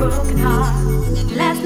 broken heart. Last